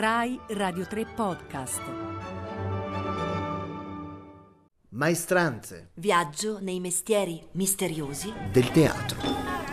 Rai Radio 3 Podcast. Maestranze Viaggio nei mestieri misteriosi del teatro.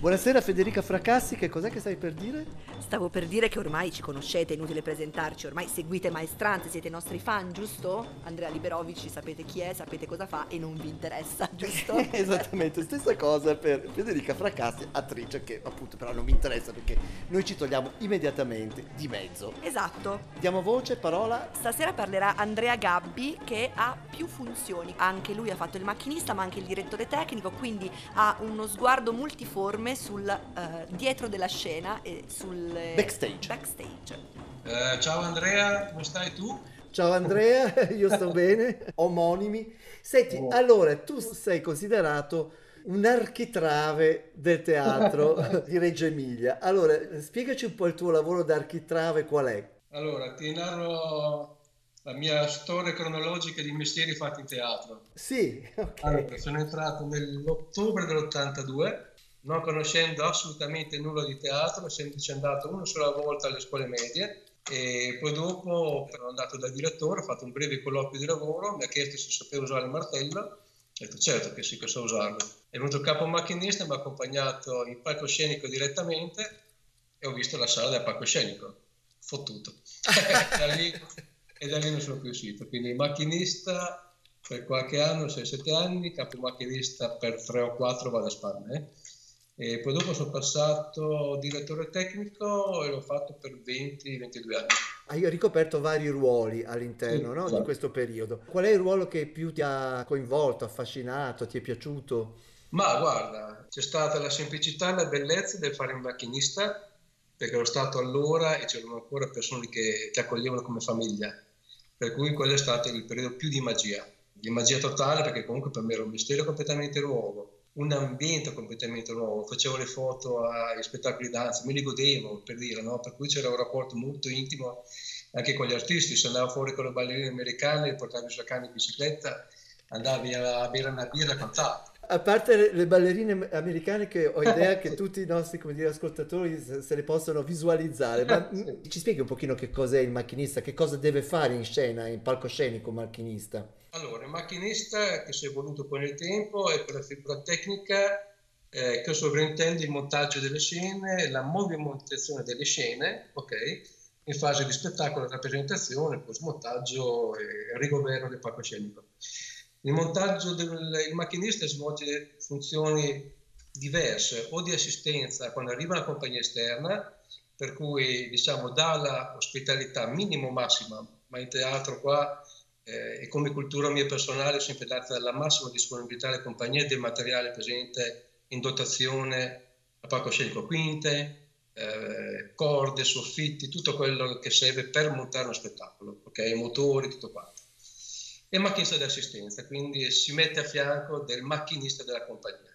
Buonasera Federica Fracassi, che cos'è che stai per dire? Stavo per dire che ormai ci conoscete, è inutile presentarci, ormai seguite Maestranze, siete i nostri fan, giusto? Andrea Liberovici, sapete chi è, sapete cosa fa e non vi interessa, giusto? Esattamente, stessa cosa per Federica Fracassi, attrice che appunto però non mi interessa perché noi ci togliamo immediatamente di mezzo. esatto. Diamo voce, parola. Stasera parlerà Andrea Gabbi che ha più funzioni. Anche lui ha fatto il macchinista ma anche il direttore tecnico, quindi ha uno sguardo multiforme sul eh, dietro della scena e sul eh, Backstage. backstage. Eh, ciao Andrea, come stai tu? Ciao Andrea, io sto bene, omonimi. Senti, Oh. allora tu sei considerato un architrave del teatro di Reggio Emilia. Allora, spiegaci un po' il tuo lavoro da architrave qual è? Allora, ti narro la mia storia cronologica di mestieri fatti in teatro. Sì, ok. Allora, sono entrato nell'ottobre dell'82, non conoscendo assolutamente nulla di teatro, semplice andato una sola volta alle scuole medie e poi dopo sono andato dal direttore, ho fatto un breve colloquio di lavoro, mi ha chiesto se sapevo usare il martello, ho detto certo che sì che so usarlo. È venuto il capo macchinista, mi ha accompagnato in palcoscenico direttamente e ho visto la sala del palcoscenico, fottuto. Da lì- e da lì non sono più uscito, quindi macchinista per qualche anno, 6-7 anni, capo macchinista per 3 o 4 vado a spalle. eh. E poi dopo sono passato direttore tecnico e l'ho fatto per 20-22 anni. Hai ricoperto vari ruoli all'interno Sì, no, di esatto. questo periodo. Qual è il ruolo che più ti ha coinvolto, affascinato, ti è piaciuto? Ma guarda, c'è stata la semplicità e la bellezza del fare il macchinista, perché ero stato allora e c'erano ancora persone che ti accoglievano come famiglia, per cui quello è stato il periodo più di magia, di magia totale, perché comunque per me era un mestiere completamente nuovo, un ambiente completamente nuovo, facevo le foto ai spettacoli di danza, me li godevo per dire, no? per cui c'era un rapporto molto intimo anche con gli artisti, se andavo fuori con le ballerine americane, portavi sulla canna in bicicletta, andavi a bere una birra con quant'altro. A parte le, le ballerine americane che ho idea che tutti i nostri come dire, ascoltatori se, se le possono visualizzare, ma Sì. ci spieghi un pochino che cos'è il macchinista, che cosa deve fare in scena, in palcoscenico un macchinista? Allora, il macchinista che si è evoluto con il tempo è quella figura tecnica eh, che sovrintende il montaggio delle scene, la movimentazione delle scene, ok? In fase di spettacolo, rappresentazione, poi smontaggio e rigoverno del palcoscenico. Il montaggio del il macchinista svolge funzioni diverse o di assistenza quando arriva una compagnia esterna, per cui diciamo dà la ospitalità minimo massima, ma in teatro qua eh, e come cultura mia personale ho sempre data la massima disponibilità alle compagnie del materiale presente in dotazione a palcoscenico quinte, eh, corde, soffitti, tutto quello che serve per montare uno spettacolo, ok? Motori, tutto quanto. E macchinista di assistenza, quindi si mette a fianco del macchinista della compagnia.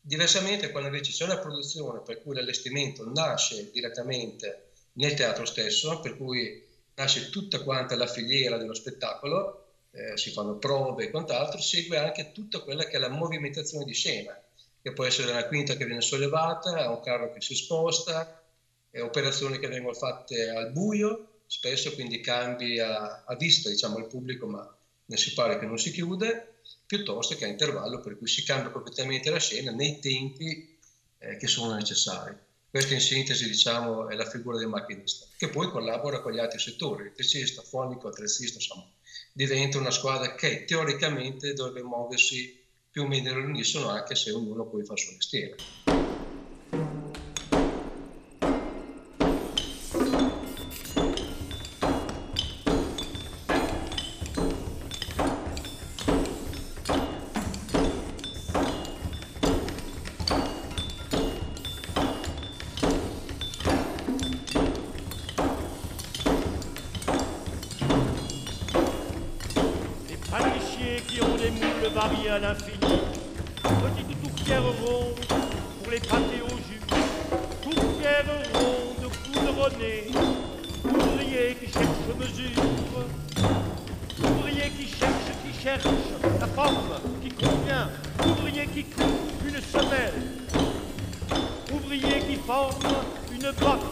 Diversamente, quando invece c'è una produzione per cui l'allestimento nasce direttamente nel teatro stesso, per cui nasce tutta quanta la filiera dello spettacolo, eh, si fanno prove e quant'altro, segue anche tutta quella che è la movimentazione di scena, che può essere una quinta che viene sollevata, un carro che si sposta, eh, operazioni che vengono fatte al buio, spesso quindi cambi a, a vista diciamo al pubblico, ma si pare che non si chiude, piuttosto che a intervallo per cui si cambia completamente la scena nei tempi eh, che sono necessari. Questa in sintesi diciamo è la figura del macchinista, che poi collabora con gli altri settori, elettricista, fonico, attrezzista, insomma, diventa una squadra che teoricamente dovrebbe muoversi più o meno all'unisono anche se ognuno poi fa il suo mestiere. Des variés à l'infini. Petites tourtières rondes pour les pâtés au jus. Tourtières rondes poudronnées. Ouvriers Ouvrier qui cherche mesure. Ouvrier qui cherche, qui cherche la forme qui convient. Ouvrier qui coupe une semelle. Ouvrier qui forme une botte.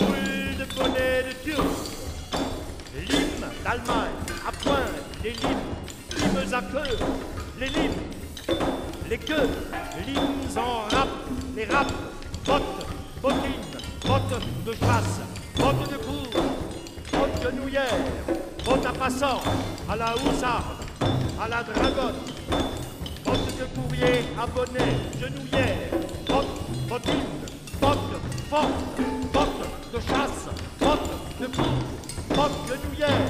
Moule de bonnet de turc. Limes d'Allemagne, à pointe, les limes, à queue, les limes, les queues, limes en rap, les râpes, bottes, bottines, bottes de chasse, bottes de cour, bottes genouillères, bottes à passant, à la houssarde, à la dragonne, bottes de courrier, abonné, genouillères, bottes, bottines, bottes fortes, bottes de chasse, bottes de cour, bottes genouillères,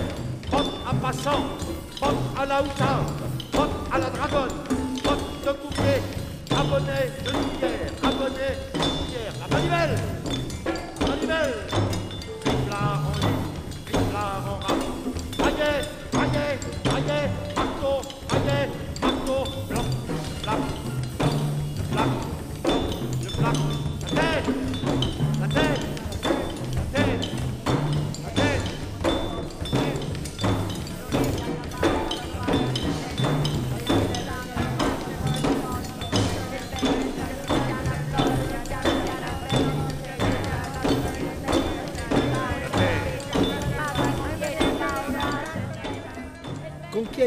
bottes à passant, hop à la houta, hop à la dragonne, hop de couplet, abonné de lumière, abonné de lumière, la manivelle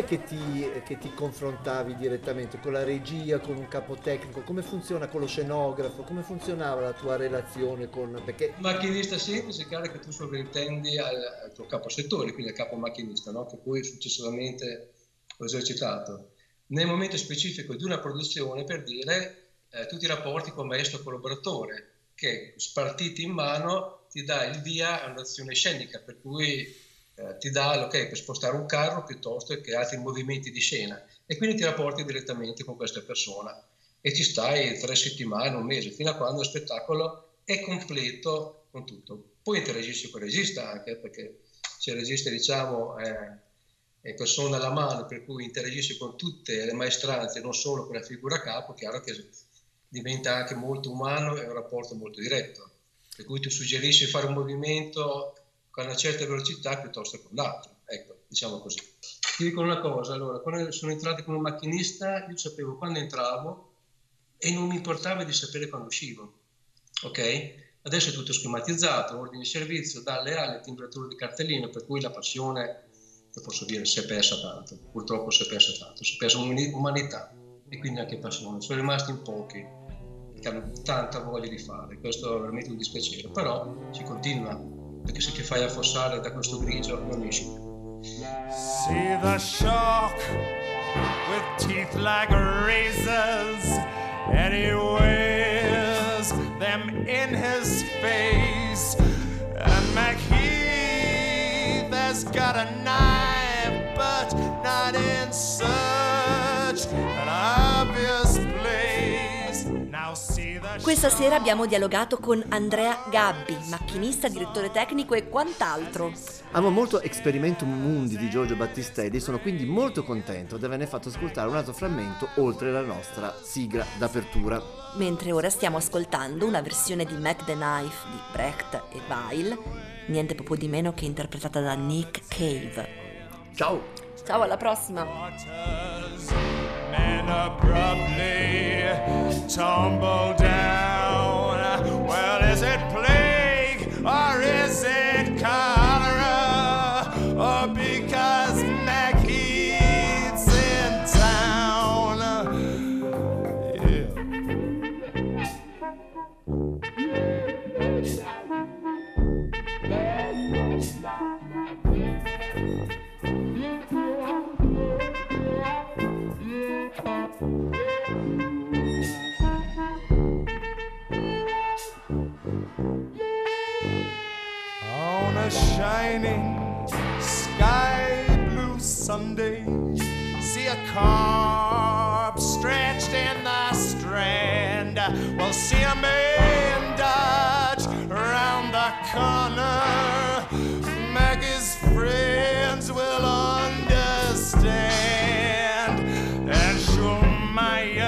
che ti, che ti confrontavi direttamente? Con la regia, con un capo tecnico? Come funziona con lo scenografo? Come funzionava la tua relazione con... Perché Macchinista semplice, chiaro che tu sovrintendi al, al tuo capo settore, quindi al capo macchinista, no? che poi successivamente ho esercitato. Nel momento specifico di una produzione, per dire, eh, tutti i rapporti con maestro collaboratore, che spartiti in mano ti dà il via a un'azione scenica, per cui eh, ti dà l'ok per spostare un carro piuttosto che altri movimenti di scena e quindi ti rapporti direttamente con questa persona e ci stai tre settimane, un mese, fino a quando lo spettacolo è completo con tutto. Poi interagisci con il regista anche, perché se il regista diciamo è, è persona alla mano, per cui interagisci con tutte le maestranze, non solo con la figura capo, chiaro che diventa anche molto umano e un rapporto molto diretto. Per cui tu suggerisci di fare un movimento con una certa velocità piuttosto che con l'altro. Ecco, diciamo così. Ti dico una cosa, allora, quando sono entrato come macchinista, io sapevo quando entravo e non mi importava di sapere quando uscivo. Ok? Adesso è tutto schematizzato, ordine di servizio, dalle alle, temperature di cartellino, per cui la passione, lo posso dire, si è persa tanto. Purtroppo si è persa tanto, si è persa umani- umanità e quindi anche passione. Sono rimasti in pochi che hanno tanta voglia di fare, questo è veramente un dispiacere, però si continua, se ti fai affossare da questo grigio non esci. See the shark with teeth like razors, and he wears them in his face. And McHeath has got a knife, but not in Questa sera abbiamo dialogato con Andrea Gabbi, macchinista, direttore tecnico e quant'altro. amo molto Experimentum Mundi di Giorgio Battistelli, sono quindi molto contento di averne fatto ascoltare un altro frammento oltre la nostra sigla d'apertura. Mentre ora stiamo ascoltando una versione di Mac the Knife di Brecht e Weil, niente proprio di meno che interpretata da Nick Cave. Ciao! Ciao, alla prossima! Abruptly tumble down. Sky blue Sunday. See a carp stretched in the strand. We'll see a man dodge around the corner. Maggie's friends will understand. And Schulmeyer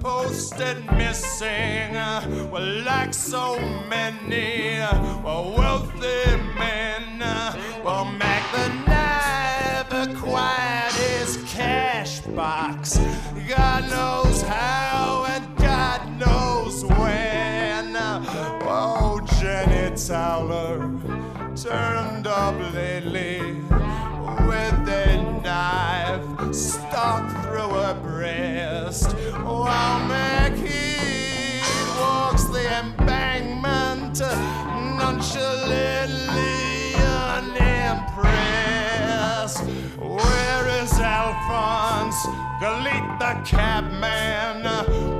posted missing well, like so many well, wealthy men, God knows how and God knows when. Oh, Jenny Towler turned up lately with a knife stuck through her breast. While McHeath walks the embankment nonchalantly unimpressed. Where is Alphonse? Galit the cabman.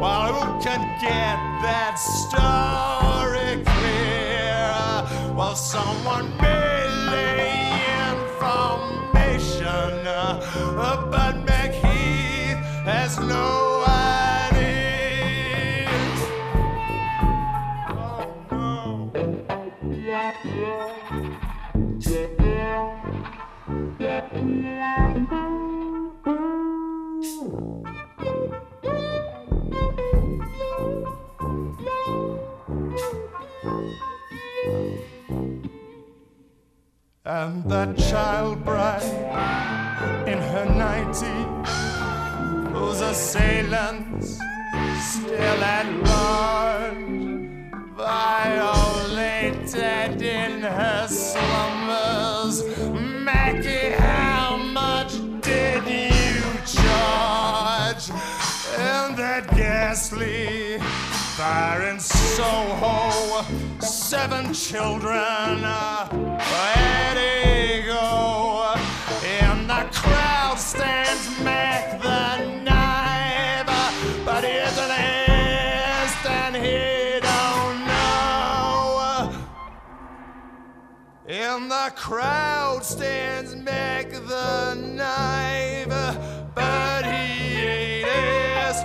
While who can get that story clear? While someone And that child bride in her 90s, whose assailants still at large, violated in her slumbers. Ghastly fire in Soho, seven children, uh, where'd go? In the crowd stands Mac the knife, but he's an ass and he don't know. In the crowd stands Mac the knife, but he ain't ass